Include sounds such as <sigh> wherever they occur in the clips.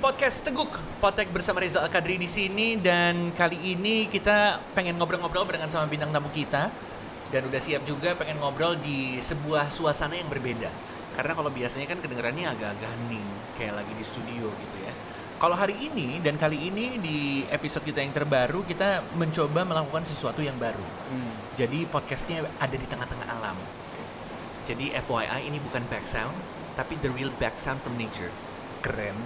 podcast Teguk Potek bersama Reza Al-Kadri di sini dan kali ini kita pengen ngobrol-ngobrol barengan sama bintang tamu kita dan udah siap juga pengen ngobrol di sebuah suasana yang berbeda. Karena kalau biasanya kan kedengarannya agak-agak hening kayak lagi di studio gitu ya. Kalau hari ini dan kali ini di episode kita yang terbaru kita mencoba melakukan sesuatu yang baru. Hmm. Jadi podcastnya ada di tengah-tengah alam. Jadi FYI ini bukan back sound, tapi the real back sound from nature. Keren.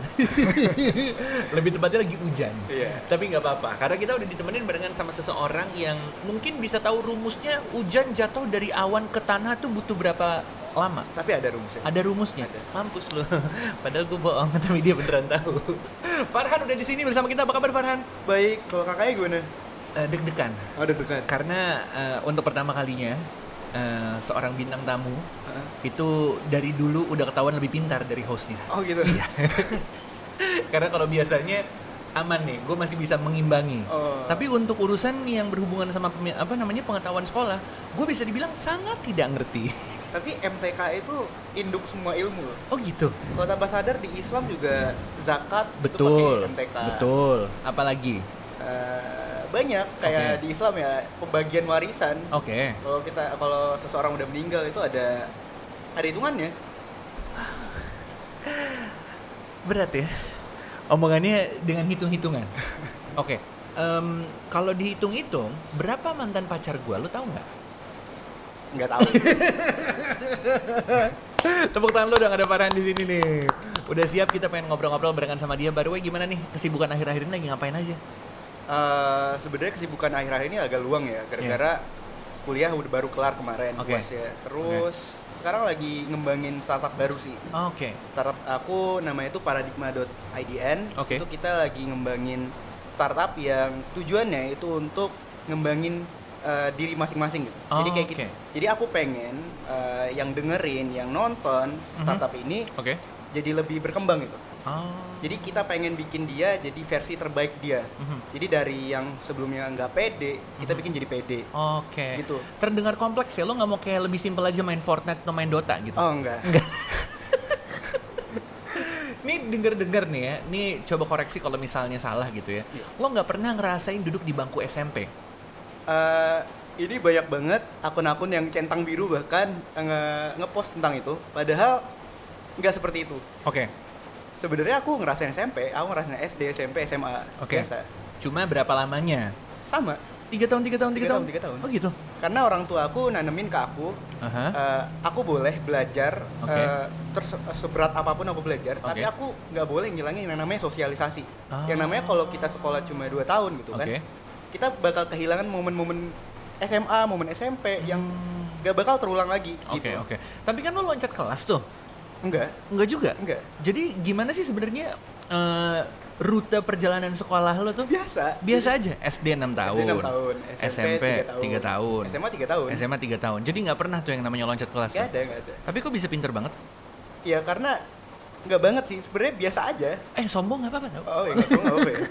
<laughs> Lebih tepatnya lagi hujan. Iya. Tapi nggak apa-apa, karena kita udah ditemenin barengan sama seseorang yang mungkin bisa tahu rumusnya hujan jatuh dari awan ke tanah tuh butuh berapa lama. Tapi ada rumusnya. Ada rumusnya. Mampus loh. <laughs> Padahal gue bohong, tapi dia beneran tahu. <laughs> Farhan udah di sini bersama kita. Apa kabar Farhan? Baik, kalau kakaknya gimana? Eh, deg-degan. Oh, deg-degan. Karena eh, untuk pertama kalinya eh, seorang bintang tamu Heeh. itu dari dulu udah ketahuan lebih pintar dari hostnya. Oh gitu. Iya. <laughs> Karena kalau biasanya aman nih, gue masih bisa mengimbangi. Oh. Tapi untuk urusan yang berhubungan sama apa namanya pengetahuan sekolah, gue bisa dibilang sangat tidak ngerti. <laughs> Tapi MTK itu induk semua ilmu. Oh gitu. Kalau tanpa sadar di Islam juga zakat itu Betul. pakai MTK. Betul. Apalagi? Eh, banyak kayak Oke. di Islam ya pembagian warisan. Oke. Kalau kita kalau seseorang udah meninggal itu ada ada hitungannya. <laughs> Berat ya. Omongannya dengan hitung-hitungan. <laughs> Oke. em, kalau dihitung-hitung, berapa mantan pacar gua? Lu tahu nggak? Nggak tahu. <laughs> Tepuk tangan lu dong ada Farhan di sini nih. Udah siap kita pengen ngobrol-ngobrol barengan sama dia. By the way, gimana nih kesibukan akhir-akhir ini lagi ngapain aja? Eh, sebenarnya kesibukan akhir-akhir ini agak luang ya gara-gara kuliah udah baru kelar kemarin. UAS ya. Terus sekarang lagi ngembangin startup baru sih. Oke. Startup aku namanya itu paradigma.idn. Oke. Itu kita lagi ngembangin startup yang tujuannya itu untuk ngembangin eh, diri masing-masing gitu. Oh, jadi kayak oke. gitu. Jadi aku pengen eh, yang dengerin, yang nonton startup ini Oke. jadi lebih berkembang gitu. Oh. Jadi kita pengen bikin dia jadi versi terbaik dia. Mhm. Jadi dari yang sebelumnya nggak pede, kita bikin jadi pede. Oke. Gitu. Terdengar kompleks ya. Lo nggak mau kayak lebih simpel aja main Fortnite atau main Dota gitu? Oh enggak. <laughs> Nih denger-denger nih ya. Nih coba koreksi kalau misalnya salah gitu ya. Iya. Lo nggak pernah ngerasain duduk di bangku SMP? Eh, ini banyak banget akun-akun yang centang biru bahkan nge- ngepost tentang itu. Padahal nggak seperti itu. Oke. Sebenarnya aku ngerasain SMP, aku ngerasain SD, SMP, SMA. Oke. Biasa. Cuma berapa lamanya? Sama. Tiga tahun, tiga tahun, tiga, Tiga tahun. tiga tahun. Oh gitu. Karena orang tua aku nanemin ke aku, Aha. eh, aku boleh belajar, Oke. eh, terus seberat apa pun aku belajar, tapi Oke. aku nggak boleh ngilangin yang namanya sosialisasi. Ah. Yang namanya kalau kita sekolah cuma 2 tahun gitu kan, Oke. kita bakal kehilangan momen-momen SMA, momen SMP yang nggak bakal terulang lagi. Hmm. Oke, gitu. oke. Tapi kan lo loncat kelas tuh. Enggak, Enggak juga. enggak. Jadi gimana sih sebenarnya eh, rute perjalanan sekolah lo tuh? Biasa. Biasa aja. SD 6 tahun. SD 6 tahun, SMP 3 3 tahun. tahun. SMA 3 tahun. SMA 3 tahun. Jadi nggak pernah tuh yang namanya loncat kelas. Tuh? ada, nggak ada. Tapi kok bisa pinter banget? Ya karena nggak banget sih, sebenarnya biasa aja. Eh sombong nggak apa-apa? Oh, ya semua nggak apa ya. <laughs>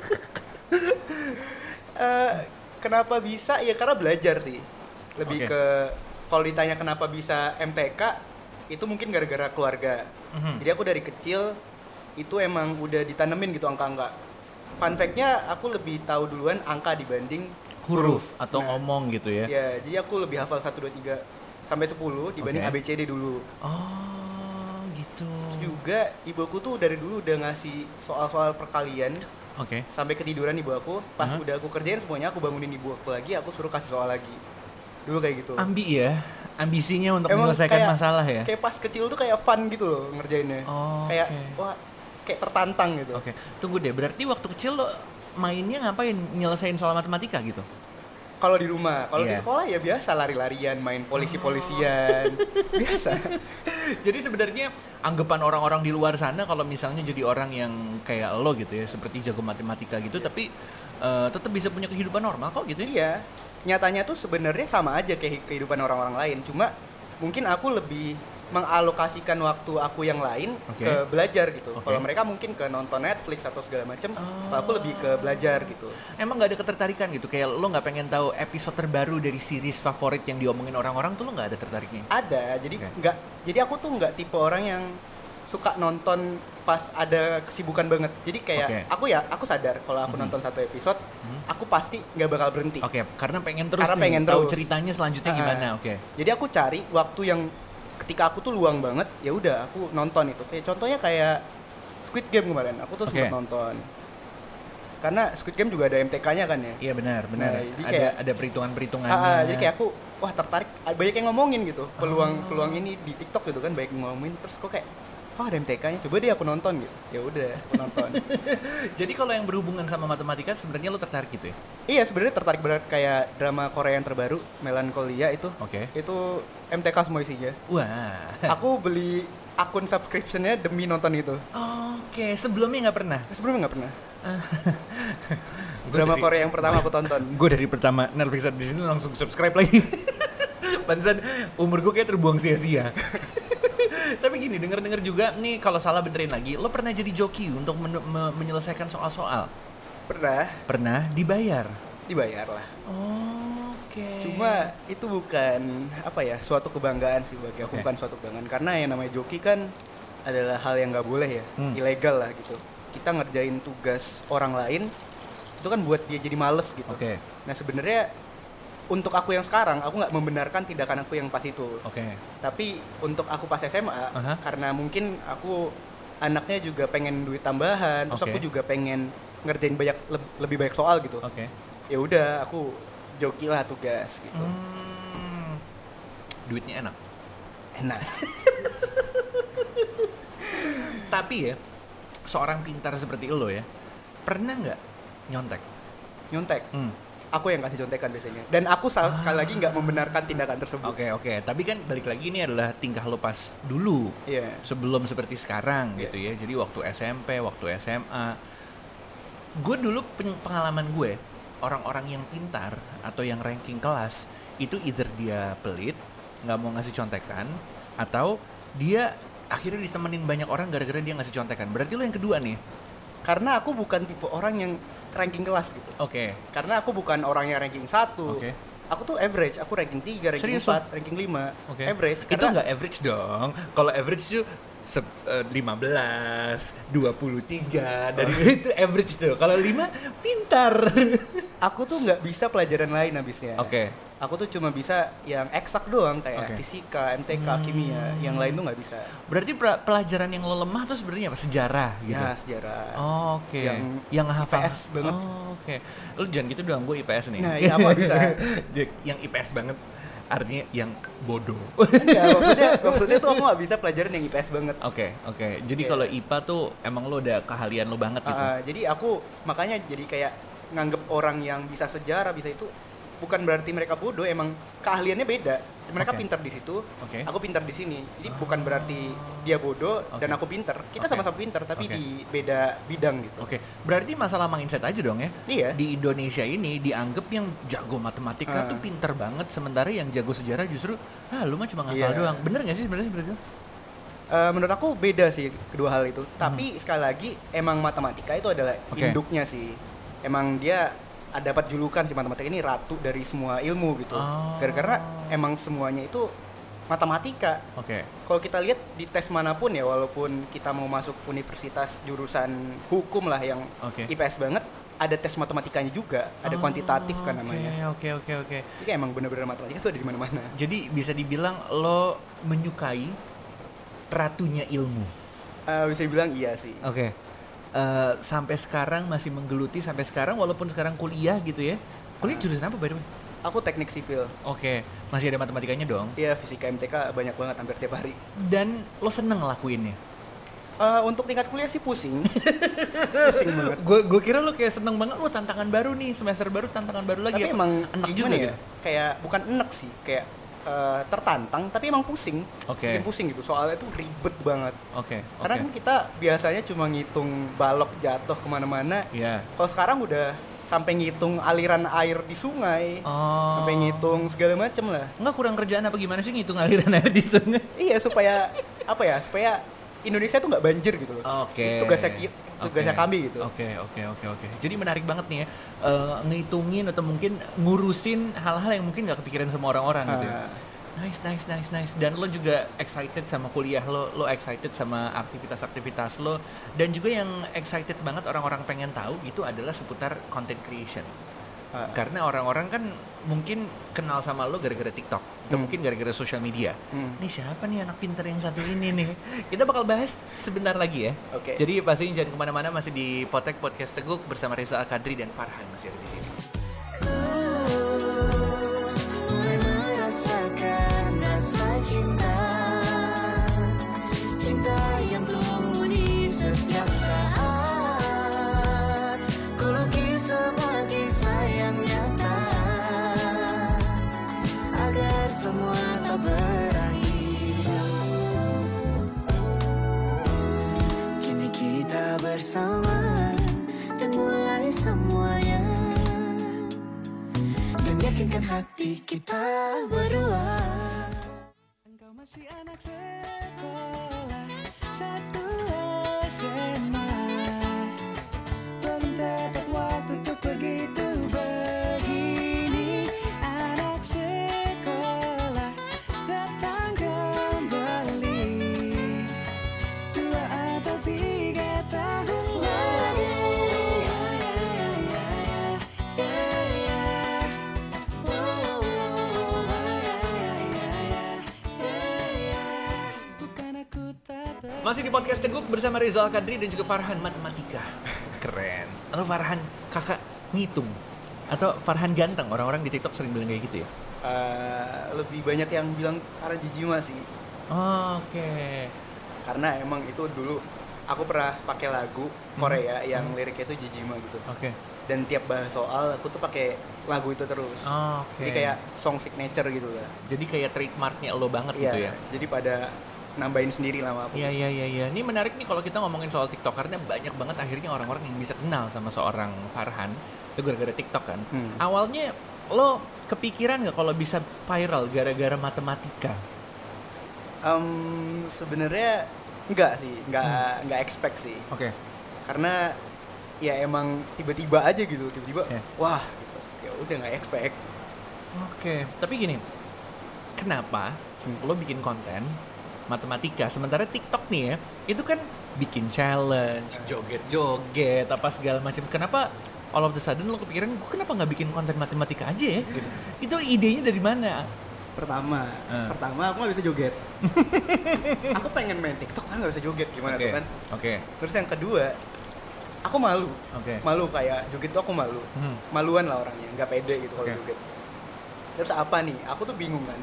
Eh, kenapa bisa? Ya karena belajar sih. Lebih Oke. ke kalau ditanya kenapa bisa MTK, itu mungkin gara-gara keluarga. Mhm. Jadi aku dari kecil itu emang udah ditanemin gitu angka-angka. Fun fact-nya aku lebih tahu duluan angka dibanding Huruf atau Nah, ngomong gitu ya? Ya, jadi aku lebih hafal 1 2 3 sampai 10 dibanding Oke. ABCD dulu. Oh gitu. Terus juga ibuku tuh dari dulu udah ngasih soal-soal perkalian Oke. sampai ketiduran ibu aku. Pas Aha. udah aku kerjain semuanya, aku bangunin ibu aku lagi, aku suruh kasih soal lagi. Dulu kayak gitu. Ambi ya. Ambisinya untuk Emang menyelesaikan kayak- masalah ya? Kayak pas kecil tuh kayak fun gitu loh ngerjainnya. Oh, kayak oke. wah, kayak tertantang gitu. Oke, tunggu deh. Berarti waktu kecil lo mainnya ngapain? Nyelesain soal matematika gitu? Kalau di rumah, kalau di Iya. sekolah ya biasa lari-larian, main polisi-polisian. biasa. <laughs> Jadi sebenarnya anggapan orang-orang di luar sana kalau misalnya jadi orang yang kayak lo gitu ya, seperti jago matematika gitu, tapi eh, tetap bisa punya kehidupan normal kok gitu ya? Iya. Nyatanya tuh sebenarnya sama aja kayak kehidupan orang-orang lain, cuma mungkin aku lebih mengalokasikan waktu aku yang lain Oke. ke belajar gitu. Oke. Kalau mereka mungkin ke nonton Netflix atau segala macem, Oh. kalau aku lebih ke belajar gitu. Emang nggak ada ketertarikan gitu? Kayak lo nggak pengen tahu episode terbaru dari series favorit yang diomongin orang-orang tuh lo nggak ada tertariknya? Ada, jadi nggak, jadi aku tuh nggak tipe orang yang suka nonton pas ada kesibukan banget. Jadi kayak Oke. aku ya, aku sadar kalau aku nonton satu episode, aku pasti nggak bakal berhenti. Oke, karena pengen terus Karena nih, pengen tahu terus. ceritanya selanjutnya Ah. gimana. Oke. Jadi aku cari waktu yang ketika aku tuh luang banget, ya udah aku nonton itu. Kayak contohnya kayak Squid Game kemarin, aku tuh Oke. sempat nonton. Karena Squid Game juga ada MTK-nya kan ya. Iya benar, benar. Nah, jadi ada kayak- ada perhitungan-perhitungannya. Ah, ah, jadi kayak aku wah tertarik banyak yang ngomongin gitu peluang peluang ini di TikTok gitu kan banyak yang ngomongin terus kok kayak oh ada MTK-nya coba deh aku nonton gitu ya udah aku nonton <laughs> Jadi kalau yang berhubungan sama matematika sebenarnya lo tertarik gitu ya? iya sebenarnya tertarik berat kayak drama Korea yang terbaru Melancholia itu Oke. itu MTK semua isinya Wah. aku beli akun subscriptionnya demi nonton itu Oke, sebelumnya nggak pernah. sebelumnya nggak pernah <laughs> drama dari- Korea yang pertama aku tonton <laughs> Gue dari pertama Netflix di sini langsung subscribe lagi. Pantesan umur gue kayak terbuang sia-sia. Tapi gini, denger-denger juga nih kalau salah benerin lagi, lo pernah jadi joki untuk men- me- menyelesaikan soal-soal? pernah Pernah dibayar? dibayar lah Oke. Cuma itu bukan apa ya suatu kebanggaan sih bagi aku bukan suatu kebanggaan karena yang namanya joki kan adalah hal yang nggak boleh ya Hmm. ilegal lah gitu. Kita ngerjain tugas orang lain itu kan buat dia jadi males gitu. Oke. Nah sebenarnya untuk aku yang sekarang aku nggak membenarkan tindakan aku yang pas itu. Oke. Tapi untuk aku pas SMA Aha. karena mungkin aku anaknya juga pengen duit tambahan, terus Oke. aku juga pengen ngerjain banyak leb- lebih banyak soal gitu. Oke. Ya udah aku joki lah tugas gitu. Hmm. Duitnya enak. Enak. <laughs> Tapi ya, seorang pintar seperti lo ya, pernah nggak nyontek? nyontek Hmm. Aku yang kasih contekan biasanya dan aku sa- sekali lagi nggak membenarkan tindakan tersebut Oke oke, tapi kan balik lagi ini adalah tingkah lo pas dulu iya sebelum seperti sekarang Iya. gitu ya. Jadi waktu SMP, waktu SMA, gue dulu pen- pengalaman gue orang-orang yang pintar atau yang ranking kelas itu either dia pelit, nggak mau ngasih contekan, atau dia akhirnya ditemenin banyak orang gara-gara dia ngasih contekan. Berarti lo yang kedua nih. karena aku bukan tipe orang yang ranking kelas gitu Oke. karena aku bukan orang yang ranking satu Oke. aku tuh average aku ranking 3, ranking Serius, 4, ranking 5 Oke. average Itu nggak average dong. Kalau average tuh 15, 23 dari Oh. itu average tuh. Kalau 5 pintar. <laughs> aku tuh nggak bisa pelajaran lain habisnya Oke. aku tuh cuma bisa yang eksak doang kayak Oke. fisika MTK Hmm. kimia yang lain tuh nggak bisa Berarti pelajaran yang lo lemah tuh sebenarnya apa? Sejarah gitu. ya sejarah Oh, Oke. Yang yang hafal IPS banget. Oh, Oke. Lu jangan gitu dong, gue IPS nih. Nah, iya, apa bisa? <laughs> Yang IPS banget artinya yang bodoh. Nggak, <laughs> maksudnya maksudnya tuh aku nggak bisa pelajaran yang IPS banget Oke, oke. Jadi Iya. kalau IPA tuh emang lo udah keahlian lo banget gitu. Ah, jadi aku makanya jadi kayak nganggep orang yang bisa sejarah bisa itu bukan berarti mereka bodoh emang keahliannya beda mereka Oke. pintar di situ Oke. aku pintar di sini jadi bukan berarti dia bodoh dan Oke. aku pintar kita sama-sama pintar tapi Oke. di beda bidang gitu Oke, berarti masalah mindset aja dong ya. iya Di Indonesia ini dianggap yang jago matematika Ah. tuh pinter banget, sementara yang jago sejarah justru, ah lu mah cuma ngafal Iya. doang. Bener gak sih sebenarnya seperti itu? Eh, menurut aku beda sih kedua hal itu tapi sekali lagi emang matematika itu adalah Hmm. Oke. induknya sih emang dia dapat julukan sih matematika ini ratu dari semua ilmu gitu Oh. gara-gara emang semuanya itu matematika Oke. kalau kita lihat di tes mana pun ya walaupun kita mau masuk universitas jurusan hukum lah yang Oke. IPS banget ada tes matematikanya juga ada kuantitatif kan namanya Oke, oke, oke. jadi kayak emang bener-bener matematika itu ada di mana-mana Jadi bisa dibilang lo menyukai ratunya ilmu. Eh, bisa dibilang iya sih Oke. Eh, sampai sekarang masih menggeluti sampai sekarang walaupun sekarang kuliah gitu ya. Kuliah jurusan apa by the way? aku teknik sipil Oke, masih ada matematikanya dong. Iya fisika MTK banyak banget hampir tiap hari Dan lo seneng ngelakuinnya. Eh, untuk tingkat kuliah sih pusing <laughs> pusing banget Gue gue kira lo kayak seneng banget lo tantangan baru nih semester baru tantangan baru lagi. tapi apa? emang enak juga ya gitu. kayak bukan enek sih kayak eh, tertantang tapi emang pusing Oke. Bikin pusing gitu soalnya itu ribet banget Oke. karena kan kita biasanya cuma ngitung balok jatuh ke mana-mana Iya. kalau sekarang udah sampai ngitung aliran air di sungai Oh. sampai ngitung segala macem lah Enggak kurang kerjaan apa gimana sih ngitung aliran <laughs> air di sungai? iya supaya apa ya supaya Indonesia tuh nggak banjir gitu loh Oke. Itu tugasnya ki- tugasnya kami gitu Oke, oke, oke, oke. Jadi menarik banget nih ya, eh, ngitungin atau mungkin ngurusin hal-hal yang mungkin nggak kepikiran sama orang-orang gitu. ya. Ah, Nice, nice, nice, nice. Dan lo juga excited sama kuliah lo, lo excited sama aktivitas-aktivitas lo, dan juga yang excited banget orang-orang pengen tahu itu adalah seputar content creation. Ah. Karena orang-orang kan mungkin kenal sama lo gara-gara TikTok, atau Hmm. mungkin gara-gara sosial media. Hmm. Siapa nih anak pinter yang satu ini nih? Kita bakal bahas sebentar lagi ya. Oke. Jadi pasti jangan ke mana-mana, masih di Potek Podcast Teguk bersama Reza Akadri dan Farhan masih ada di sini. mulai merasakan rasa cinta Cinta yang tumbuh bersama Dan mulai semuanya dan yakinkan hati kita berdua. Engkau masih anak sekolah satu Masih di podcast Teguk bersama Rizal Kadri dan juga Farhan Matematika. <laughs> Keren. Atau Farhan kakak ngitung. Atau Farhan ganteng. Orang-orang di TikTok sering bilang kayak gitu ya. Eh, lebih banyak yang bilang karena Jijima sih Oke. karena emang itu dulu aku pernah pakai lagu Korea yang liriknya itu Jijima gitu Oke. dan tiap bahas soal aku tuh pakai lagu itu terus Oke. jadi kayak song signature gitu lah Jadi kayak trademarknya lo banget iya gitu ya. jadi pada nambahin sendiri lama aku Iya iya iya iya. Ini menarik nih kalau kita ngomongin soal TikTok karena banyak banget akhirnya orang-orang yang bisa kenal sama seorang Farhan itu gara-gara TikTok kan. Hmm. Awalnya lo kepikiran nggak kalau bisa viral gara-gara matematika? Em, sebenarnya enggak sih enggak Hmm. enggak expect sih Oke. karena ya emang tiba-tiba aja gitu tiba-tiba Iya. wah gitu. ya udah nggak expect Oke. Tapi gini, kenapa Hmm. lo bikin konten matematika sementara TikTok nih ya itu kan bikin challenge, joget-joget apa segala macam. Kenapa all of the sudden lo kepikiran gue kenapa nggak bikin konten matematika aja ya? Gitu. Itu idenya dari mana? pertama Eh. pertama aku nggak bisa joget <laughs> aku pengen main TikTok kan nggak bisa joget gimana Oke. tuh kan Oke. terus yang kedua aku malu Oke. malu kayak joget tuh aku malu Hmm. maluan lah orangnya nggak pede gitu kalau Oke. joget terus apa nih aku tuh bingung kan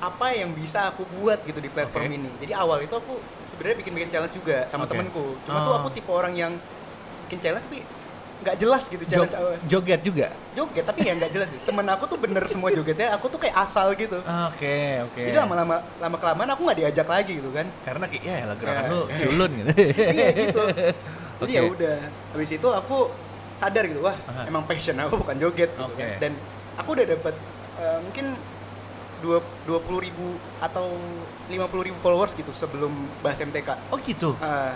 apa yang bisa aku buat gitu di platform Oke. ini jadi awal itu aku sebenarnya bikin bikin challenge juga sama Oke. temenku cuma tuh Oh. aku tipe orang yang bikin challenge tapi nggak jelas gitu challenge awal. joget juga. joget tapi ya nggak jelas gitu. temen aku tuh bener semua jogetnya aku tuh kayak asal gitu Oke, oke. jadi lama-lama lama kelamaan aku nggak diajak lagi gitu kan Karena kayak ya lah gerakan Ya. lu <laughs> culun gitu. iya gitu jadi Oke. ya udah habis itu aku sadar gitu wah Aha. emang passion aku bukan joget gitu Oke. kan. dan aku udah dapat eh, mungkin dua dua puluh ribu atau lima puluh ribu followers gitu sebelum bahas MTK Oh gitu. Ah,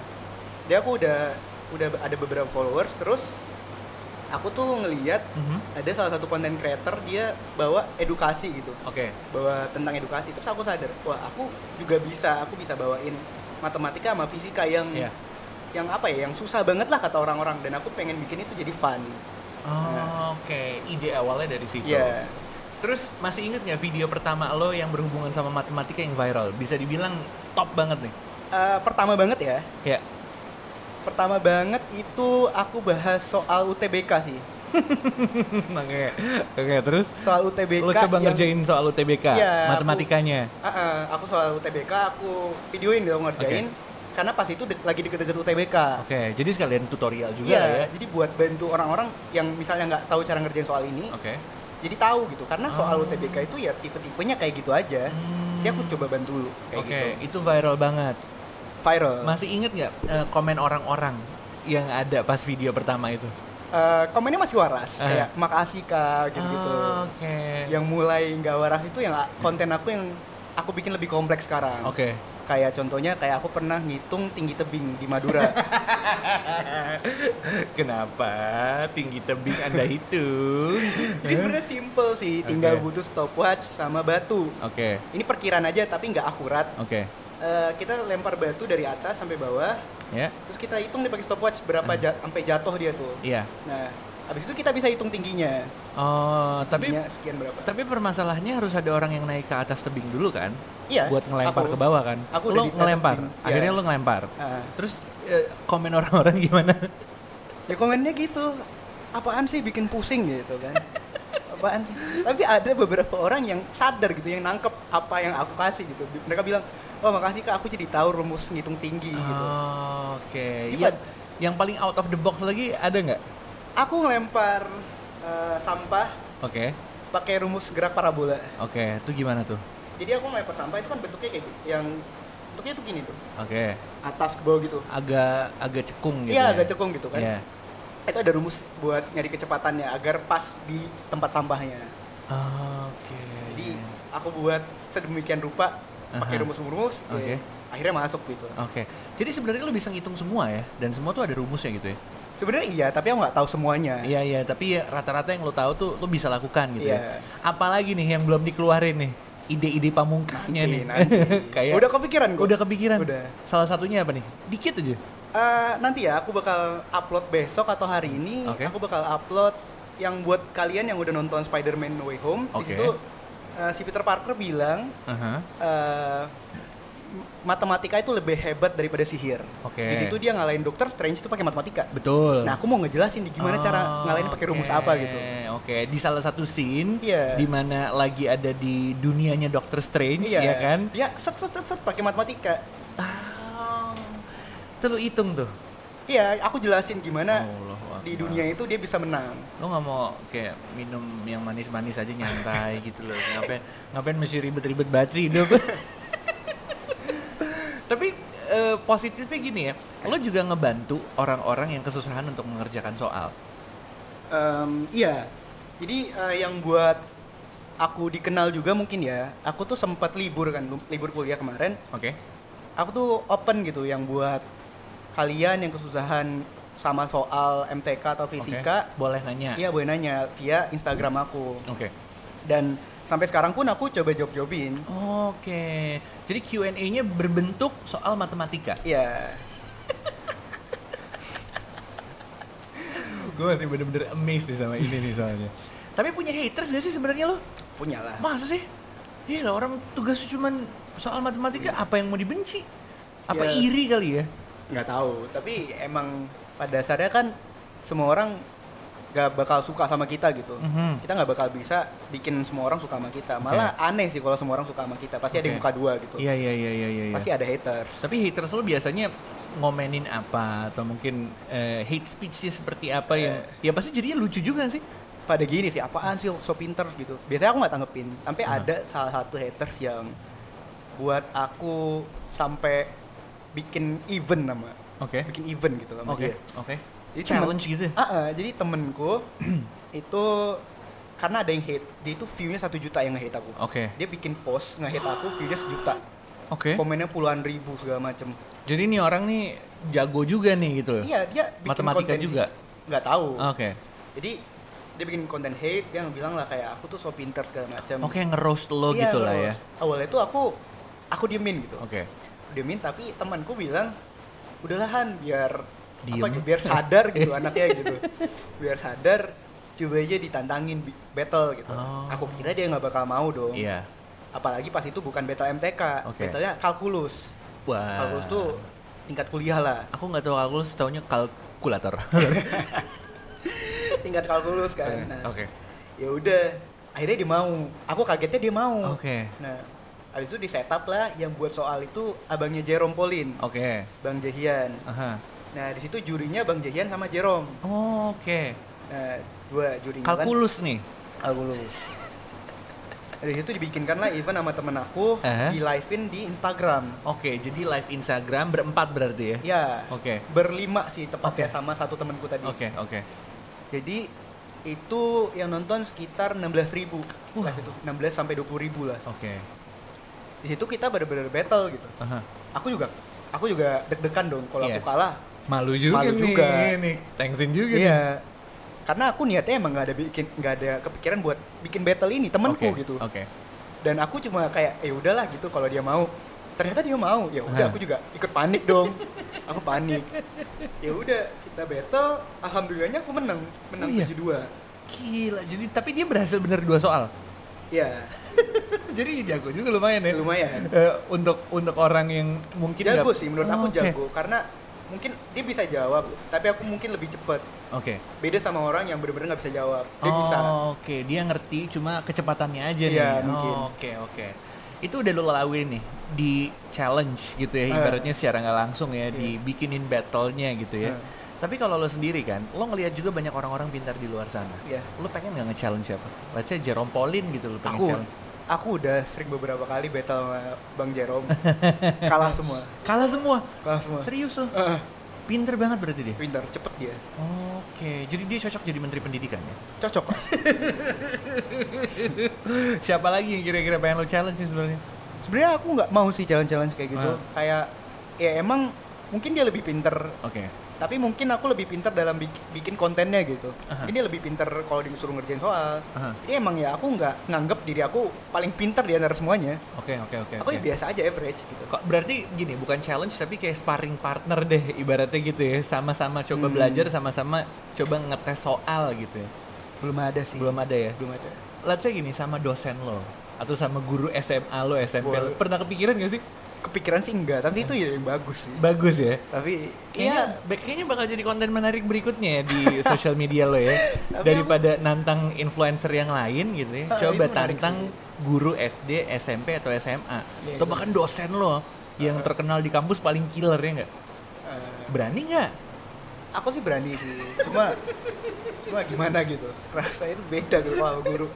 jadi aku udah udah ada beberapa followers terus aku tuh ngeliat Mhm. ada salah satu konten creator dia bawa edukasi gitu Oke. bawa tentang edukasi terus aku sadar wah aku juga bisa aku bisa bawain matematika sama fisika yang Iya. yang apa ya yang susah banget lah kata orang-orang dan aku pengen bikin itu jadi fun Oh, Oke, ide awalnya dari situ. Iya. Terus masih inget nggak video pertama lo yang berhubungan sama matematika yang viral? Bisa dibilang top banget nih. Eh, pertama banget ya Ya. pertama banget itu aku bahas soal UTBK sih <laughs> Oke. Oke, terus soal UTBK lo coba yang- ngerjain soal UTBK, aku- matematikanya. Ah, ah, aku soal UTBK aku videoin gitu ngerjain karena pas itu de- lagi deket-deket UTBK Oke, jadi sekalian tutorial juga Iya, ya. jadi buat bantu orang-orang yang misalnya nggak tahu cara ngerjain soal ini, Oke. Jadi tahu gitu. Karena soal Oh. UTBK itu ya tipe-tipenya kayak gitu aja. Hmm. Jadi aku coba bantu kayak Oke, gitu. itu viral banget. Viral. Masih inget nggak eh, komen orang-orang yang ada pas video pertama itu? Eh, komennya masih waras, Eh. kayak makasih kak gitu-gitu. Ah, Oke. Yang mulai nggak waras itu yang konten aku yang aku bikin lebih kompleks sekarang. Oke. Kayak contohnya kayak aku pernah ngitung tinggi tebing di Madura. <laughs> Kenapa tinggi tebing Anda hitung? Jadi sebenarnya simple sih, tinggal Oke. butuh stopwatch sama batu. Oke, Ini perkiraan aja tapi nggak akurat. oke. Eh, kita lempar batu dari atas sampai bawah, Ya. terus kita hitung nih pakai stopwatch berapa ja- sampai jatuh dia tuh. Iya. Nah, habis itu kita bisa hitung tingginya. Oh, tapi Tingginya sekian berapa? tapi permasalahannya harus ada orang yang naik ke atas tebing dulu kan? Iya. Buat ngelempar aku- ke bawah kan? aku lo ngelempar. tebing, iya. Akhirnya lo ngelempar. Ah. Terus eh, komen orang-orang <laughs> gimana? Ya komennya gitu. Apaan sih bikin pusing gitu kan? Apaan? Tapi ada beberapa orang yang sadar gitu, yang nangkep apa yang aku kasih gitu. Mereka bilang, "Oh, makasih Kak, aku jadi tahu rumus ngitung tinggi gitu." Oh, Oke. Iya. Yang, yang paling out of the box lagi ada nggak? Aku ngelempar eh, sampah Oke. pakai rumus gerak parabola. Oke, itu gimana tuh? Jadi aku ngelempar sampah itu kan bentuknya kayak gitu. Yang bentuknya tuh gini tuh. Oke. Atas ke bawah gitu. Agak agak cekung gitu. Iya, ya? agak cekung gitu kan. Iya. Itu ada rumus buat nyari kecepatannya agar pas di tempat sampahnya. Oke. Jadi aku buat sedemikian rupa pakai rumus-rumus, ya, Oke. akhirnya masuk gitu. Oke. Jadi sebenarnya lo bisa ngitung semua ya, dan semua tuh ada rumusnya gitu ya. Sebenarnya iya, tapi aku nggak tahu semuanya. Iya iya, tapi ya rata-rata yang lo tahu tuh lo bisa lakukan gitu Iya. ya. Apalagi nih yang belum dikeluarin nih, ide-ide pamungkasnya Nanti, nih. nanti. <laughs> Kayak Udah kepikiran kok. udah kepikiran. Udah. Salah satunya apa nih? Dikit aja. Eh, nanti ya aku bakal upload besok atau hari ini. Oke. Aku bakal upload yang buat kalian yang udah nonton Spider-Man No Way Home. Di Oke. situ eh, si Peter Parker bilang Aha. eh, matematika itu lebih hebat daripada sihir. Oke. Di situ dia ngalahin Doctor Strange itu pakai matematika. Betul. Nah, aku mau ngejelasin di gimana cara Oh, ngalahin pakai rumus oke. apa gitu. Oke, di salah satu scene Iya. di mana lagi ada di dunianya Doctor Strange Iya ya kan? Ya, set set set, set pakai matematika. Ah. Lu hitung tuh. Iya, aku jelasin gimana Allahu di dunia itu dia bisa menang. Lo nggak mau kayak minum yang manis-manis aja nyantai gitu loh. Ngapain ngapain mesti ribet-ribet banget sih hidup. <laughs> Tapi eh, positifnya gini ya, lo juga ngebantu orang-orang yang kesusahan untuk mengerjakan soal. Em, iya. Jadi eh, yang buat aku dikenal juga mungkin ya, aku tuh sempat libur kan, libur kuliah kemarin. Oke. Aku tuh open gitu yang buat kalian yang kesusahan sama soal MTK atau fisika, Boleh nanya. iya boleh nanya via Instagram aku. Oke. Dan sampai sekarang pun aku coba jawab-jawabin. Oke. Jadi Q&A-nya berbentuk soal matematika. Iya. Gue masih bener-bener amazed nih sama ini nih soalnya. Tapi punya haters gak sih sebenarnya lo? Punya lah. Masa sih? Iya lah orang tugasnya cuman soal matematika apa yang mau dibenci? Apa Ya. iri kali ya? nggak tahu tapi emang pada dasarnya kan semua orang nggak bakal suka sama kita gitu Mhm. kita nggak bakal bisa bikin semua orang suka sama kita malah aneh sih kalau semua orang suka sama kita pasti ada yang muka dua gitu Iya iya iya iya iya. pasti ada haters Tapi haters lo biasanya ngomenin apa atau mungkin eh, hate speech seperti apa yang ya pasti jadinya lucu juga sih. pada gini sih apaan sih so pinter gitu biasanya aku nggak tanggepin sampai Aha. ada salah satu haters yang buat aku sampai bikin event nama Oke. bikin event gitu sama Oke. dia Oke. Jadi Challenge temen- gitu ya? Ah, ah, jadi temenku <clears throat> itu karena ada yang hate, dia itu view-nya satu juta yang nge-hate aku. Oke. Dia bikin post nge-hate aku, view-nya sejuta. Oke. Komennya puluhan ribu segala macem. Jadi nih orang nih jago juga nih gitu. Iya, dia bikin Matematika konten juga? Nggak tahu. Oke. Jadi dia bikin konten hate, dia bilang lah kayak aku tuh so pinter segala macam. Oke, nge-roast lo Iya, gitu lah ya. Awalnya tuh aku aku diemin gitu. Oke. Diemin tapi temanku bilang udahlah Han biar Diem. apa gitu, biar sadar gitu anaknya gitu. Biar sadar coba aja ditantangin battle gitu. Oh. Aku kira dia nggak bakal mau dong. Iya. Apalagi pas itu bukan battle MTK, Oke. battlenya kalkulus. Wah. Kalkulus tuh tingkat kuliah lah. Aku nggak tahu kalkulus, taunya kalkulator. <laughs> tingkat kalkulus kan. Nah, Oke. Ya udah, akhirnya dia mau. Aku kagetnya dia mau. Oke. Nah, habis itu di setup lah yang buat soal itu abangnya Jerome Pauline, Oke. Bang Jehian. Aha. Nah, di situ jurinya Bang Jehian sama Jerome. Oh, Oke. Nah, dua jurinya kan Kalkulus nih. kalkulus. Dari situ dibikinkanlah event sama temen aku Aha. di live-in di Instagram. Oke, jadi live Instagram berempat berarti ya? Ya, Oke. berlima sih tepatnya Oke. sama satu temanku tadi. Oke, oke. Jadi itu yang nonton sekitar 16.000 ribu Wah. live itu 16 sampai 20 ribu lah. Oke. Di situ kita bener-bener battle gitu. Aha. Aku juga aku juga deg-degan dong kalau Iya. aku kalah Malu juga Malu nih. juga. nih. Thanksin juga nih. Iya. Karena aku niatnya emang nggak ada bikin nggak ada kepikiran buat bikin battle ini temenku Oke, gitu. Oke. Dan aku cuma kayak eh udahlah gitu kalau dia mau. Ternyata dia mau. Ya udah aku juga ikut panik dong. aku panik. Ya udah kita battle. Alhamdulillahnya aku menang. Menang iya? 7-2. Gila, jadi tapi dia berhasil bener dua soal. Iya, <laughs> jadi jago juga lumayan ya. lumayan. Eh, untuk untuk orang yang mungkin Jago nggak- sih menurut Oh, aku oke. jago karena mungkin dia bisa jawab, tapi aku mungkin lebih cepet. Oke. Beda sama orang yang bener-bener nggak bisa jawab. Dia oh, bisa. Oke, dia ngerti cuma kecepatannya aja nih. Oh, mungkin. Oke, oke. Itu udah lo laluin nih di challenge gitu ya, Eh. ibaratnya secara nggak langsung ya, dibikinin battle-nya gitu ya. Eh. Tapi kalau lo sendiri kan, lo ngelihat juga banyak orang-orang pintar di luar sana. Iya. Lo pengen nggak nge-challenge siapa? Let's say Jerome Pauline gitu lo pengen Aku challenge. Aku udah sering beberapa kali battle sama Bang Jerome. <laughs> Kalah semua. Kalah semua. Kalah semua. Serius lo? Eh, Pinter banget berarti dia. pintar, cepet dia. Oke, jadi dia cocok jadi menteri pendidikan ya. Cocok. <laughs> Siapa lagi yang kira-kira pengen lo challenge sih sebenarnya? Sebenarnya aku nggak mau sih challenge-challenge kayak gitu. Ah. Kayak ya emang mungkin dia lebih pinter Oke. Tapi mungkin aku lebih pintar dalam bik- bikin kontennya gitu. Aha. Ini lebih pintar kalau disuruh ngerjain soal. Aha. Ini emang ya aku nggak nganggep diri aku paling pintar di antara semuanya. Oke, oke, oke. aku oke. ya biasa aja average gitu. Kok berarti gini, bukan challenge tapi kayak sparring partner deh ibaratnya gitu ya. Sama-sama coba Hmm. belajar, sama-sama coba ngetes soal gitu ya. Belum ada sih. Belum ada ya. Belum ada. Let's say gini sama dosen lo atau sama guru SMA lo, SMP lo. Boleh. Pernah kepikiran gak sih? Kepikiran sih enggak, tapi itu ya yang bagus sih. Bagus ya. Tapi Kayaknya, iya kayaknya bakal jadi konten menarik berikutnya ya di <laughs> sosial media lo ya. Daripada nantang influencer yang lain gitu ya. Ah, Coba tantang guru SD, SMP atau SMA. atau bahkan dosen lo yang terkenal di kampus paling killer ya nggak? eh, Berani nggak? aku sih berani sih. Cuma cuma gimana gitu. Rasanya itu beda gitu kalau guru.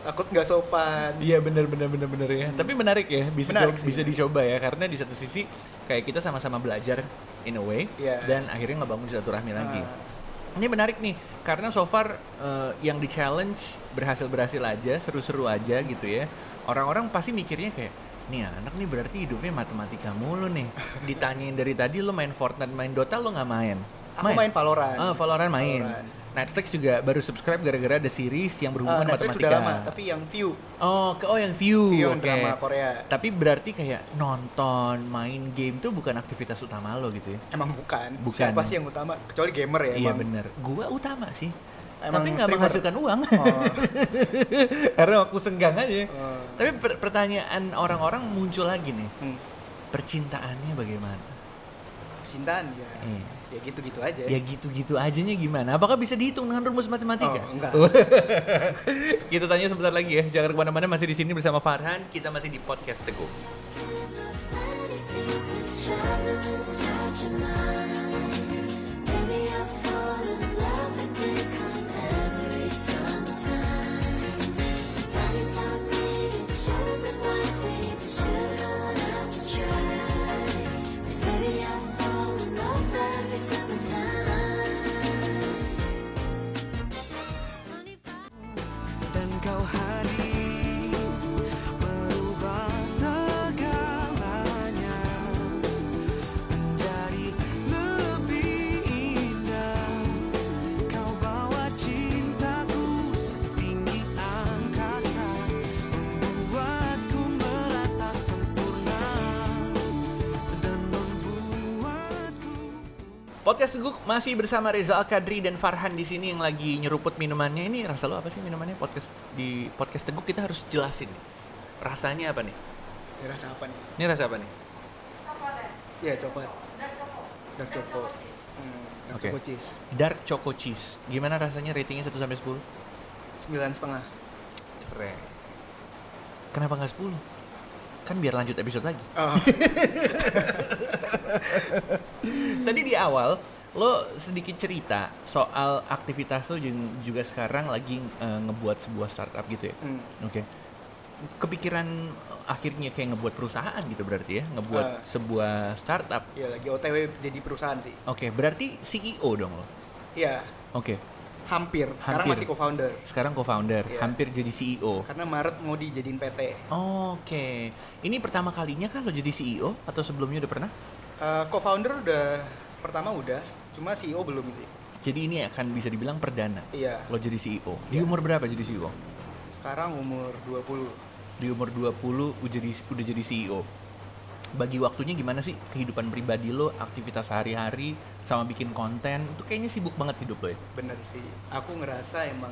Takut nggak sopan. Iya bener bener bener bener ya. Tapi menarik ya bisa Menarik sih. bisa dicoba ya karena di satu sisi kayak kita sama-sama belajar in a way Iya. dan akhirnya ngebangun silaturahmi lagi. Ah. Ini menarik nih karena so far eh, yang di challenge berhasil berhasil aja seru-seru aja gitu ya. Orang-orang pasti mikirnya kayak nih anak nih berarti hidupnya matematika mulu nih. <laughs> Ditanyain dari tadi lo main Fortnite main Dota lo nggak main? Aku main Valorant. Ah, Valorant main. Valorant. Netflix juga baru subscribe gara-gara ada series yang berhubungan Ah, Netflix matematika. sudah lama, tapi yang view, Oh, ke oh yang view. view oke. drama Korea. Tapi berarti kayak nonton, main game tuh bukan aktivitas utama lo gitu ya? Emang bukan. Bukan. Siapa sih yang utama? Kecuali gamer ya. iya emang. bener. Gua utama sih. Emang Tapi nggak menghasilkan uang. Oh. <laughs> Karena waktu senggang aja. Oh. Tapi per- pertanyaan orang-orang muncul lagi nih. Hmm. Percintaannya bagaimana? Percintaan ya. Iya. Ya gitu-gitu aja. Ya gitu-gitu ajanya gimana? Apakah bisa dihitung dengan rumus matematika? Oh, enggak. <laughs> Kita tanya sebentar lagi ya. Jangan ke mana-mana masih di sini bersama Farhan. Kita masih di podcast Teguh. Podcast Teguk masih bersama Reza Al-Kadri dan Farhan di sini yang lagi nyeruput minumannya. Ini rasa lo apa sih minumannya? Podcast di podcast Teguk kita harus jelasin nih. Rasanya apa nih? Ya, rasa apa nih? Ini rasa apa nih? Iya, coklat. Dark choco. Hmm, dark Oke. choco cheese. Dark Choco Cheese. Gimana rasanya ratingnya 1 sampai 10? Sembilan setengah. Keren. Kenapa nggak 10? Kan biar lanjut episode lagi. Oh, <laughs> Tadi di awal lo sedikit cerita soal aktivitas lo juga sekarang lagi eh, ngebuat sebuah startup gitu ya. hmm. Oke. Kepikiran eh, akhirnya kayak ngebuat perusahaan gitu berarti ya, ngebuat Ah. sebuah startup. Ya lagi OTW jadi perusahaan sih. Oke, berarti CEO dong lo. Iya, Oke. Hampir. Sekarang Hampir. masih co-founder. Sekarang co-founder, Iya. hampir jadi CEO. Karena Maret mau dijadiin PT. Oke. Ini pertama kalinya kan lo jadi CEO atau sebelumnya udah pernah? Eh, co-founder udah pertama udah, cuma CEO belum sih. Jadi ini akan bisa dibilang perdana. Iya. Lo jadi CEO. Di Iya. umur berapa jadi CEO? Sekarang umur 20. Di umur 20 udah jadi udah jadi CEO. Bagi waktunya gimana sih kehidupan pribadi lo, aktivitas sehari-hari sama bikin konten? Itu kayaknya sibuk banget hidup lo ya. Bener sih. Aku ngerasa emang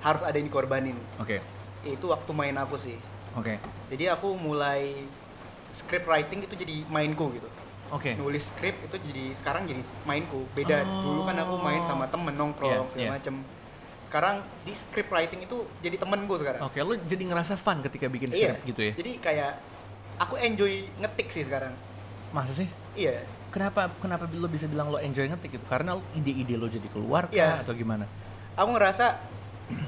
harus ada yang dikorbanin. Oke. Itu waktu main aku sih. Oke. Jadi aku mulai script writing itu jadi mainku gitu. Oke. Nulis script itu jadi sekarang jadi mainku. Beda Oh. dulu kan aku main sama temen nongkrong Iya, segala iya. macem. Sekarang jadi script writing itu jadi temenku sekarang. Oke, lo jadi ngerasa fun ketika bikin Iya. script gitu ya? Jadi kayak aku enjoy ngetik sih sekarang. Masa sih? Iya. Kenapa kenapa lo bisa bilang lo enjoy ngetik gitu? Karena ide-ide lo jadi keluar Iya. atau gimana? Aku ngerasa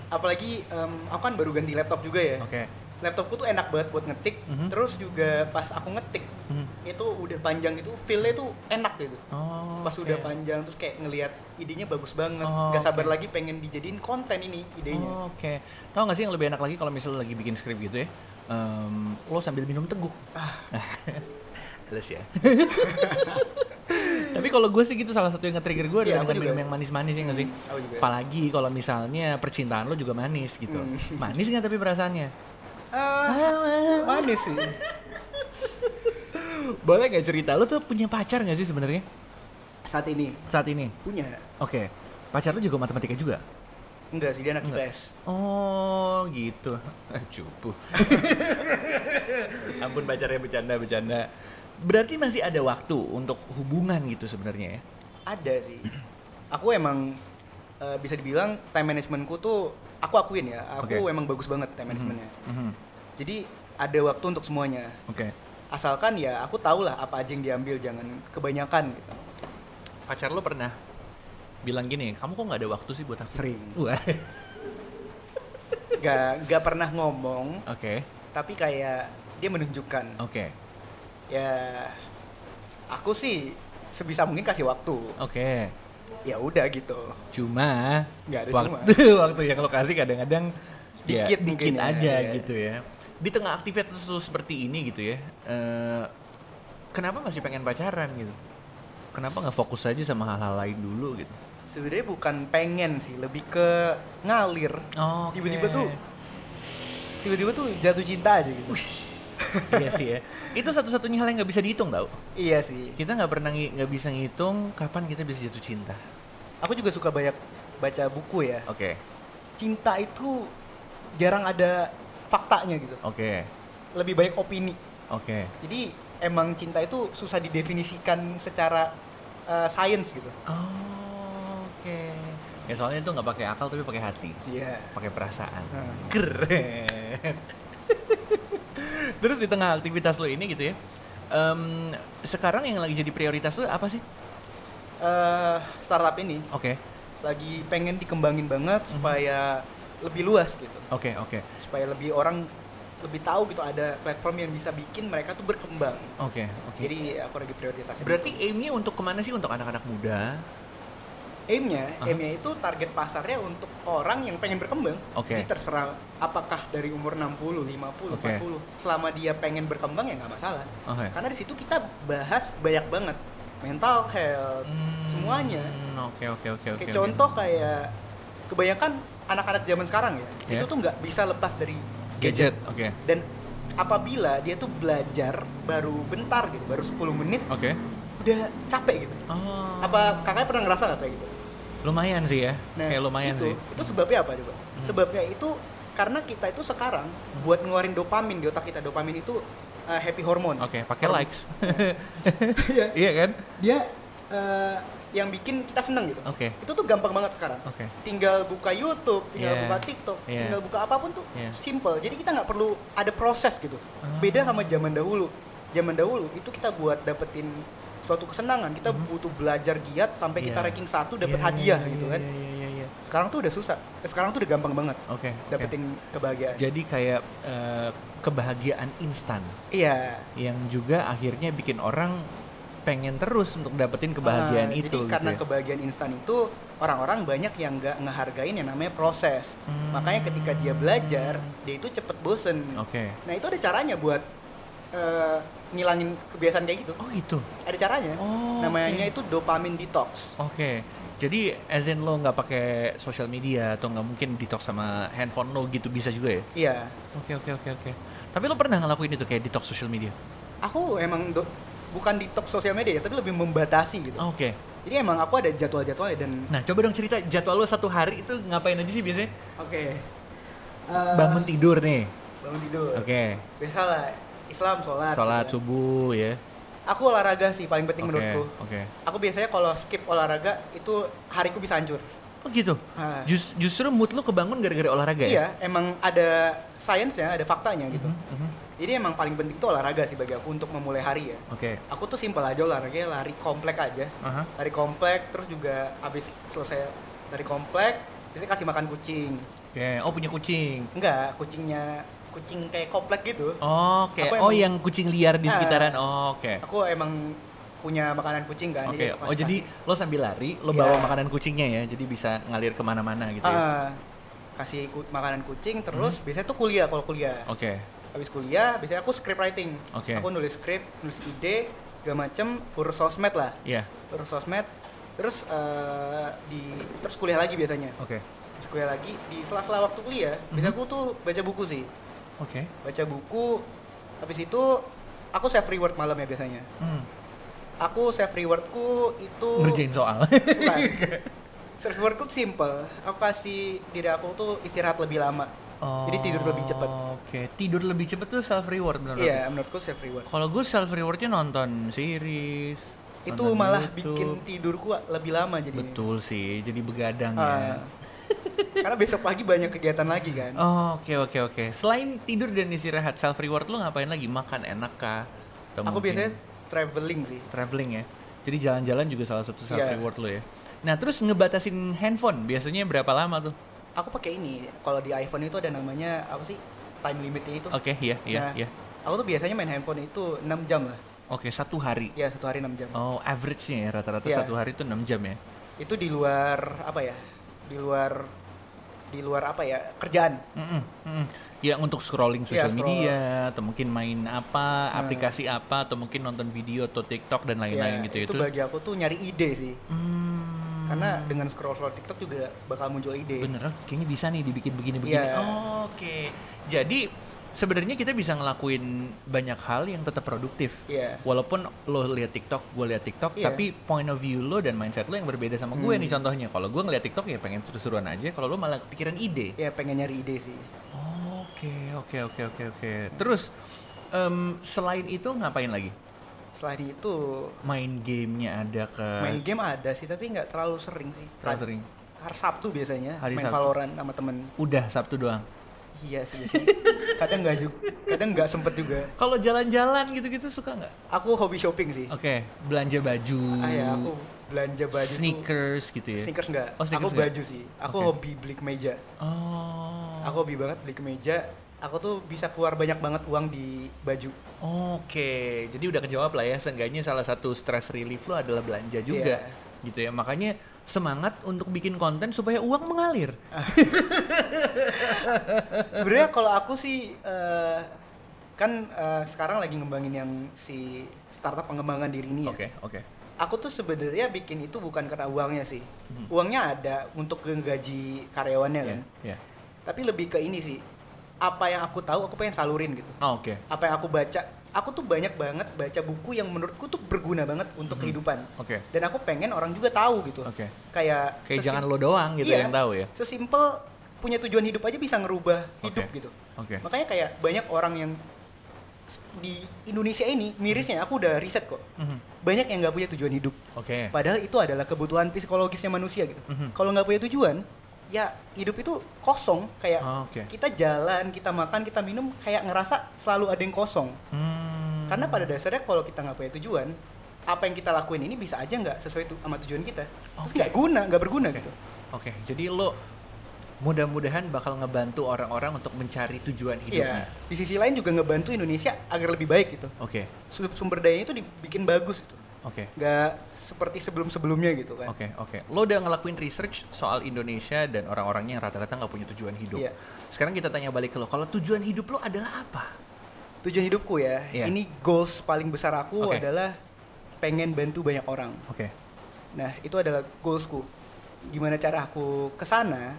apalagi em, aku kan baru ganti laptop juga ya. Oke. Laptopku tuh enak banget buat ngetik. Mhm. Terus juga pas aku ngetik Hmm. itu udah panjang itu feel-nya tuh enak gitu. Oh. Pas oke. udah panjang terus kayak ngelihat idenya bagus banget. Oh, Gak sabar oke. lagi pengen dijadiin konten ini idenya. Oh, Oke. Tahu nggak sih yang lebih enak lagi kalau misalnya lagi bikin skrip gitu ya? Em, lo sambil minum teguh. Ah. <laughs> Halus ya. <laughs> Tapi kalau gue sih gitu salah satu yang nge-trigger gue Iya, adalah dengan juga. minum yang manis-manis ya nggak sih? Apalagi kalau misalnya percintaan lo juga manis gitu. Hmm. <laughs> Manis nggak tapi perasaannya? Ah, manis sih. Boleh nggak cerita lo tuh punya pacar nggak sih sebenarnya Saat ini saat ini? punya. Oke. Pacar lo juga matematika juga? Enggak sih dia anak Enggak. IPS. Oh gitu. Cupu. <laughs> Ampun pacarnya bercanda-bercanda. Berarti masih ada waktu untuk hubungan gitu sebenarnya ya? Ada sih. Aku emang eh, bisa dibilang time managementku tuh aku akuin ya. Aku Oke. emang bagus banget time managementnya. Mhm. Jadi ada waktu untuk semuanya. Oke. Asalkan ya aku tahu lah apa aja yang diambil jangan kebanyakan gitu. Pacar lo pernah bilang gini, kamu kok nggak ada waktu sih buat aku? Sering. Wah. Gak gak pernah ngomong Oke. tapi kayak dia menunjukkan Oke. ya aku sih sebisa mungkin kasih waktu. Oke. Ya udah gitu. Cuma Nggak ada waktu, <laughs> waktu yang lo kasih kadang-kadang ya, Dikit dikit mungkin ya, aja ya. gitu ya. Di tengah aktivitas seperti ini gitu ya. eh, kenapa masih pengen pacaran gitu? Kenapa nggak fokus aja sama hal-hal lain dulu gitu? Sebenarnya bukan pengen sih, lebih ke ngalir. Oke. Tiba-tiba tuh tiba-tiba tuh jatuh cinta aja gitu. iya sih ya. Itu satu-satunya hal yang nggak bisa dihitung tau. Iya sih. Kita nggak pernah nggak bisa ngitung kapan kita bisa jatuh cinta. Aku juga suka banyak baca buku ya. Oke. Cinta itu jarang ada faktanya gitu. Oke. Lebih banyak opini. Oke. Jadi emang cinta itu susah didefinisikan secara uh, sains gitu. Oh, Oke. Ya soalnya itu nggak pakai akal tapi pakai hati, Iya. pakai perasaan. Hmm. Keren. <laughs> Terus di tengah aktivitas lo ini gitu ya, em, sekarang yang lagi jadi prioritas lo apa sih? Eh, startup ini Oke, lagi pengen dikembangin banget Mhm. supaya lebih luas gitu. oke, oke, Supaya lebih orang lebih tahu gitu ada platform yang bisa bikin mereka tuh berkembang. oke, oke. Jadi aku lagi prioritas. Berarti aimnya untuk ke mana sih? Untuk anak-anak muda? Aimnya, Aha. aimnya itu target pasarnya untuk orang yang pengen berkembang. Oke. Jadi terserah apakah dari umur 60, 50, Oke. 40. Selama dia pengen berkembang ya nggak masalah. Oke. Karena di situ kita bahas banyak banget mental health, Hmm, semuanya. Oke, oke, oke, oke. Contoh kayak kebanyakan anak-anak zaman sekarang ya, Ya. itu tuh nggak bisa lepas dari gadget, oke, Dan apabila dia tuh belajar baru bentar gitu, baru 10 menit oke. Udah capek gitu. Oh. Apa kakaknya pernah ngerasa nggak kayak gitu? Lumayan sih ya, kayak lumayan itu, sih. Itu sebabnya apa coba? Hmm. Sebabnya itu karena kita itu sekarang buat ngeluarin dopamin di otak kita. Dopamin itu uh, happy hormone. Oke, pakai Hormon. likes. <laughs> Iya. iya kan? Dia uh, yang bikin kita seneng gitu. Oke. Itu tuh gampang banget sekarang. Oke. Tinggal buka YouTube, tinggal Yeah. buka TikTok, Yeah. tinggal buka apa pun tuh Yeah. simple. Jadi kita nggak perlu ada proses gitu. Ah. Beda sama zaman dahulu. Zaman dahulu itu kita buat dapetin suatu kesenangan, kita butuh belajar giat sampai kita Mhm. Yeah. ranking satu dapat Iya, hadiah iya, gitu iya, kan. Iya, iya, iya. Sekarang tuh udah susah. Eh, Sekarang tuh udah gampang banget oke. dapetin kebahagiaan. Jadi kayak eh, kebahagiaan instan Iya. yang juga akhirnya bikin orang pengen terus untuk dapetin kebahagiaan Ah, itu Jadi gitu karena ya. kebahagiaan instan itu orang-orang banyak yang nggak ngehargain yang namanya proses. Hmm. Makanya ketika dia belajar, dia itu cepet bosen. Oke. Nah itu ada caranya buat eh, ngilangin kebiasaan kayak gitu. Oh gitu. Ada caranya. Oh, Namanya oke. itu dopamine detox. Oke. Jadi as in lo nggak pakai sosial media atau nggak mungkin detox sama handphone lo gitu bisa juga ya? Iya. Oke oke oke oke. Tapi lo pernah ngelakuin itu kayak detox sosial media? Aku emang do- bukan detox sosial media ya, tapi lebih membatasi gitu. Oke. Jadi emang aku ada jadwal-jadwalnya dan Nah coba dong cerita jadwal lo satu hari itu ngapain aja sih biasanya? oke. Bangun tidur nih. bangun tidur. Oke. Biasalah Islam sholat. Sholat gitu kan. subuh ya. Aku olahraga sih paling penting Oke. menurutku. Oke. Aku biasanya kalau skip olahraga itu hariku bisa hancur. Oh gitu. Ah. Jus- justru mood lo kebangun gara-gara olahraga ya? Iya, emang ada sainsnya, ada faktanya gitu. Mhm, mhm. Jadi emang paling penting itu olahraga sih bagi aku untuk memulai hari ya. Oke. Aku tuh simpel aja olahraganya lari komplek aja. Aha. Lari komplek terus juga habis selesai dari komplek biasanya kasih makan kucing. Oke. Oh punya kucing. Enggak, kucingnya kucing kayak komplek gitu. Oke. Aku Oh emang- yang kucing liar di Ah. sekitaran. Oh, Oke. Aku emang punya makanan kucing kan. Oke. aku Oh kasih- jadi lo sambil lari lo Iya. bawa makanan kucingnya ya. Jadi bisa ngalir ke mana-mana gitu ya. Ah, kasih ku- makanan kucing terus biasanya tuh kuliah kalau kuliah. Oke. Habis kuliah biasanya aku script writing. Oke. Aku nulis script, nulis ide segala macem, urus sosmed lah. Iya. Urus sosmed terus eh, di terus kuliah lagi biasanya. Oke. Terus kuliah lagi di sela-sela waktu kuliah, biasanya aku tuh baca buku sih. Oke. Baca buku habis itu aku save reward malam ya biasanya. Hmm. Aku save rewardku itu Ngerjain soal. Bukan. <laughs> Self rewardku simple. Aku kasih diri aku tuh istirahat lebih lama. Jadi tidur lebih cepat. Oke, tidur lebih cepat tuh self reward menurut Iya, menurutku self reward. Kalau gue self rewardnya nonton series. Itu malah YouTube. bikin tidurku lebih lama jadi. Betul sih, jadi begadang Ah. ya. Karena besok pagi banyak kegiatan lagi kan. Oh, Oke oke oke. Selain tidur dan istirahat, self reward lo ngapain lagi? Makan enak kah? Atau aku mungkin biasanya traveling sih. traveling ya. Jadi jalan-jalan juga salah satu self Iya. reward lo ya. Nah terus ngebatasin handphone biasanya berapa lama tuh? Aku pakai ini. Kalau di iPhone itu ada namanya apa sih? Time limitnya itu. Oke, iya iya Nah, iya. Aku tuh biasanya main handphone itu 6 jam lah. Oke satu hari. Ya, satu hari 6 jam. Oh average-nya ya rata-rata Iya. satu hari itu 6 jam ya. Itu di luar apa ya? Di luar di luar apa ya? Kerjaan. Mm-mm, mm-mm. Ya untuk scrolling Iya, sosial scroll. media atau mungkin main apa, aplikasi apa atau mungkin nonton video atau TikTok dan lain-lain Ya, gitu itu itu. bagi aku tuh nyari ide sih. Hmm, Karena dengan scroll scroll TikTok juga bakal muncul ide. bener, oh, kayaknya bisa nih dibikin begini-begini. Iya. Oke, jadi sebenarnya kita bisa ngelakuin banyak hal yang tetap produktif. Iya. Walaupun lo lihat TikTok, gue lihat TikTok, Iya. tapi point of view lo dan mindset lo yang berbeda sama gue nih contohnya. Kalau gue ngeliat TikTok ya pengen seru-seruan aja, kalau lo malah kepikiran ide. Ya pengen nyari ide sih. Oke, oke, oke, oke, oke. Terus em, selain itu ngapain lagi? Selain itu Main gamenya ada ke main game ada sih tapi nggak terlalu sering sih. Terlalu sering. Hari Sabtu biasanya Hari main Sabtu. Valorant sama temen. Udah Sabtu doang. Iya sih kadang nggak juga, kadang nggak sempet juga. Kalau jalan-jalan gitu-gitu suka nggak? Aku hobi shopping sih. Oke, belanja baju, Ah ya aku belanja baju tuh- sneakers gitu ya. Sneakers nggak. Oh, sneakers aku nggak? baju sih. Aku Oke. hobi beli kemeja. Oh. Aku hobi banget beli kemeja. Aku tuh bisa keluar banyak banget uang di baju. Oke, jadi udah kejawab lah ya. Seenggaknya salah satu stress relief lo adalah belanja juga, Iya. gitu ya. Makanya semangat untuk bikin konten supaya uang mengalir. <laughs> Sebenarnya kalau aku sih eh, kan eh, sekarang lagi ngembangin yang si startup pengembangan diri ini ya. Oke, oke. Aku tuh sebenarnya bikin itu bukan karena uangnya sih. Hmm. Uangnya ada untuk gaji karyawannya Ya, kan. ya. Tapi lebih ke ini sih. Apa yang aku tahu aku pengen salurin gitu. Oh, oke. Apa yang aku baca, aku tuh banyak banget baca buku yang menurutku tuh berguna banget untuk kehidupan. Hmm. Oke. Dan aku pengen orang juga tahu gitu. Oke. Kayak Kayak sesim- jangan lo doang gitu Iya, yang tahu ya. Sesimpel punya tujuan hidup aja bisa ngerubah hidup Oke. gitu. Oke. Makanya kayak banyak orang yang di Indonesia ini mirisnya aku udah riset kok. Mhm. Banyak yang nggak punya tujuan hidup. Oke. Padahal itu adalah kebutuhan psikologisnya manusia gitu. Mhm. Kalau nggak punya tujuan, ya hidup itu kosong. Kayak Oh, oke. kita jalan, kita makan, kita minum, kayak ngerasa selalu ada yang kosong. Hmm. Karena pada dasarnya kalau kita nggak punya tujuan, apa yang kita lakuin ini bisa aja nggak sesuai tu- sama tujuan kita. Terus nggak guna, nggak berguna gitu. Oke, jadi lo mudah-mudahan bakal ngebantu orang-orang untuk mencari tujuan Iya. hidupnya. Di sisi lain juga ngebantu Indonesia agar lebih baik gitu. Oke, Su- Sumber dayanya itu dibikin bagus gitu. Oke, Nggak seperti sebelum-sebelumnya gitu kan. oke, oke. Lo udah ngelakuin research soal Indonesia dan orang-orangnya yang rata-rata nggak punya tujuan hidup. Iya. Sekarang kita tanya balik ke lo, kalau tujuan hidup lo adalah apa? tujuan hidupku ya. Iya. Ini goals paling besar aku Oke. adalah pengen bantu banyak orang. Oke. Nah, itu adalah goalsku. Gimana cara aku ke sana?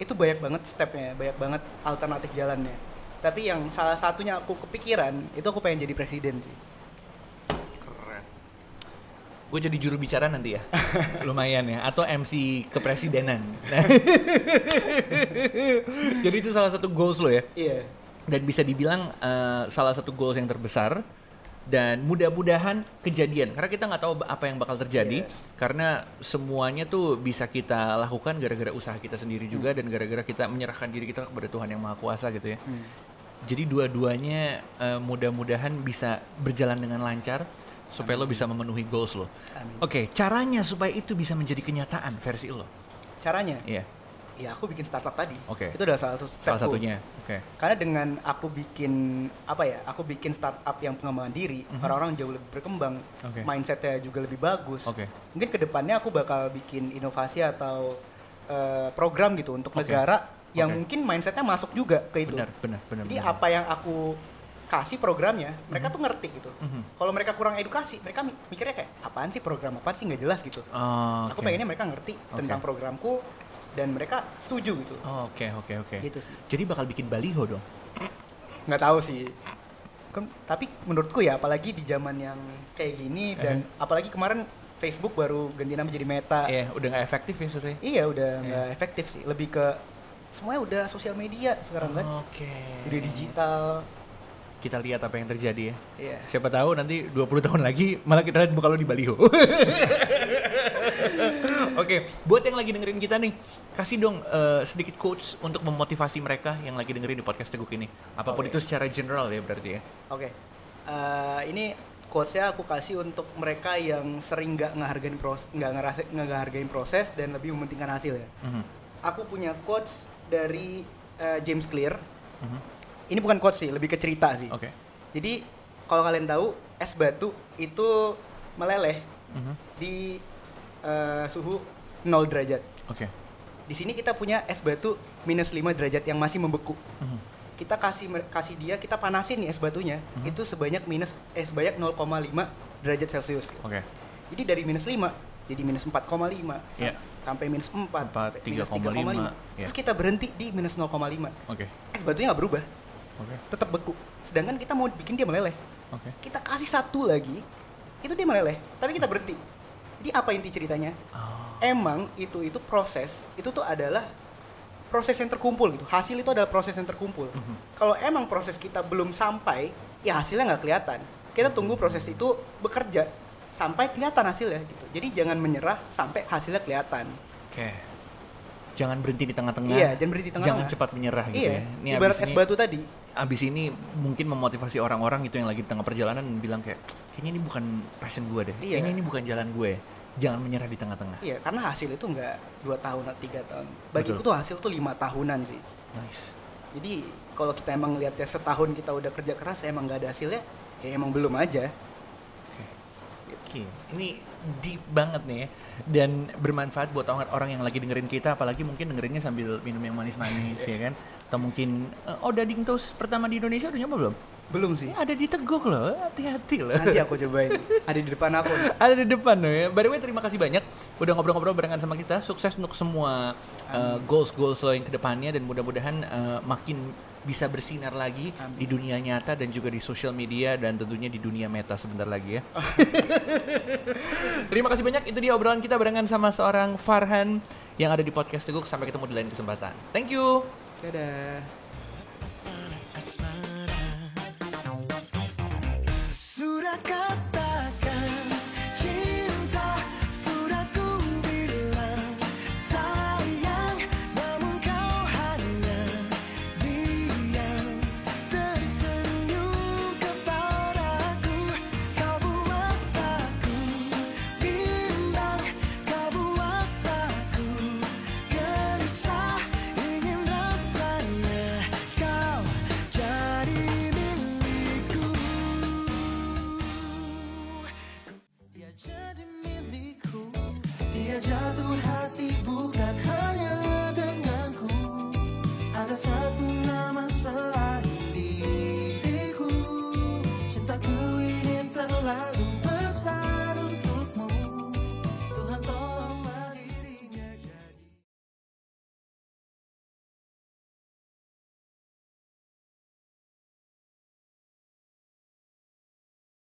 Itu banyak banget stepnya, banyak banget alternatif jalannya. Tapi yang salah satunya aku kepikiran, itu aku pengen jadi presiden sih. Gue jadi juru bicara nanti ya, <laughs> lumayan ya. Atau MC kepresidenan. Nah. <laughs> jadi itu salah satu goals lo ya. Iya. Dan bisa dibilang eh, salah satu goals yang terbesar. Dan mudah-mudahan kejadian, karena kita nggak tahu apa yang bakal terjadi. Karena semuanya tuh bisa kita lakukan gara-gara usaha kita sendiri juga dan gara-gara kita menyerahkan diri kita kepada Tuhan yang Maha Kuasa gitu ya. Jadi dua-duanya eh, mudah-mudahan bisa berjalan dengan lancar supaya lo bisa memenuhi goals lo. Oke, caranya supaya itu bisa menjadi kenyataan versi lo. Caranya? Iya, Ya aku bikin startup tadi. Oke. Itu adalah salah satu stepku. salah satunya. Oke. Karena dengan aku bikin apa ya? Aku bikin startup yang pengembangan diri, orang-orang jauh lebih berkembang. Oke. mindsetnya juga lebih bagus. Oke. Mungkin ke depannya aku bakal bikin inovasi atau eh, program gitu untuk Oke. negara yang Oke. mungkin mindsetnya masuk juga ke itu. Benar, benar, benar. Jadi benar. apa yang aku kasih programnya, mereka tuh ngerti gitu. Mhm. Kalau mereka kurang edukasi, mereka mi- mikirnya kayak apaan sih program apaan sih nggak jelas gitu. Oh, Aku oke. pengennya mereka ngerti tentang programku dan mereka setuju gitu. Oh, Oke, oke, oke. Gitu sih. Jadi bakal bikin baliho dong. nggak tahu sih Kan- tapi menurutku ya apalagi di zaman yang kayak gini dan apalagi kemarin Facebook baru ganti nama jadi Meta Iya, udah nggak efektif ya sudah. iya udah nggak efektif sih lebih ke semuanya udah sosial media sekarang kan Oke. udah digital Kita lihat apa yang terjadi ya. iya Siapa tahu nanti 20 tahun lagi malah kita lihat muka lo di baliho. <laughs> Oke, buat yang lagi dengerin kita nih, kasih dong eh, sedikit quotes untuk memotivasi mereka yang lagi dengerin di podcast Teguk ini. Apa pun Oke. itu secara general ya berarti ya. oke Eh, ini quotesnya aku kasih untuk mereka yang sering nggak ngehargain proses nggak ngerasa nggak ngehargain proses dan lebih mementingkan hasil ya Mhm, aku punya quotes dari eh, James Clear mhm. Ini bukan quotes sih lebih ke cerita sih Oke. Jadi kalau kalian tahu es batu itu meleleh Mhm, di eh, suhu 0 derajat. Oke. Di sini kita punya es batu minus 5 derajat yang masih membeku. Mhm, Kita kasih kasih dia, kita panasin nih es batunya. Itu sebanyak minus eh sebanyak 0,5 derajat Celcius. Oke. Jadi dari minus 5 jadi minus 4,5 sam- Iya. sampai minus 4, Empat, minus 3,5, 3,5. iya. Terus kita berhenti di minus 0,5. Oke. Es batunya nggak berubah, Oke. tetap beku. Sedangkan kita mau bikin dia meleleh. Oke. kita kasih satu lagi itu dia meleleh tapi kita berhenti jadi apa inti ceritanya Oh. emang itu itu proses itu tuh adalah proses yang terkumpul gitu hasil itu adalah proses yang terkumpul Mhm. kalau emang proses kita belum sampai ya hasilnya nggak kelihatan kita tunggu proses itu bekerja sampai kelihatan hasilnya gitu jadi jangan menyerah sampai hasilnya kelihatan Oke. Jangan berhenti di tengah-tengah. Iya, jangan berhenti di tengah-tengah. Jangan cepat menyerah gitu iya ya. Ini ibarat es ini- batu tadi abis ini mungkin memotivasi orang-orang gitu yang lagi di tengah perjalanan bilang kayak kayaknya ini bukan passion gue deh. Iya. kayaknya ini bukan jalan gue jangan menyerah di tengah-tengah. Iya karena hasil itu nggak dua tahun atau tiga tahun. Bagiku Betul. tuh hasil tuh lima tahunan sih. Nice. Jadi kalau kita emang lihatnya setahun kita udah kerja keras emang nggak ada hasilnya, ya emang belum aja. oke. Oke ini deep banget nih ya. Dan bermanfaat buat orang orang yang lagi dengerin kita apalagi mungkin dengerinnya sambil minum yang manis-manis <laughs> ya kan atau mungkin eh, oh dading toast pertama di Indonesia udah nyoba belum Belum sih. Ini ada di teguk loh hati-hati loh Nanti aku cobain. Ada di depan aku. <laughs> ada di depan loh ya. By the way terima kasih banyak udah ngobrol-ngobrol barengan sama kita. Sukses untuk semua uh, goals-goals lo yang ke depannya dan mudah-mudahan uh, makin bisa bersinar lagi Amin. di dunia nyata dan juga di sosial media dan tentunya di dunia meta sebentar lagi ya. <laughs> terima kasih banyak. Itu dia obrolan kita barengan sama seorang Farhan yang ada di podcast Teguk. Sampai ketemu di lain kesempatan. Thank you. Dadah.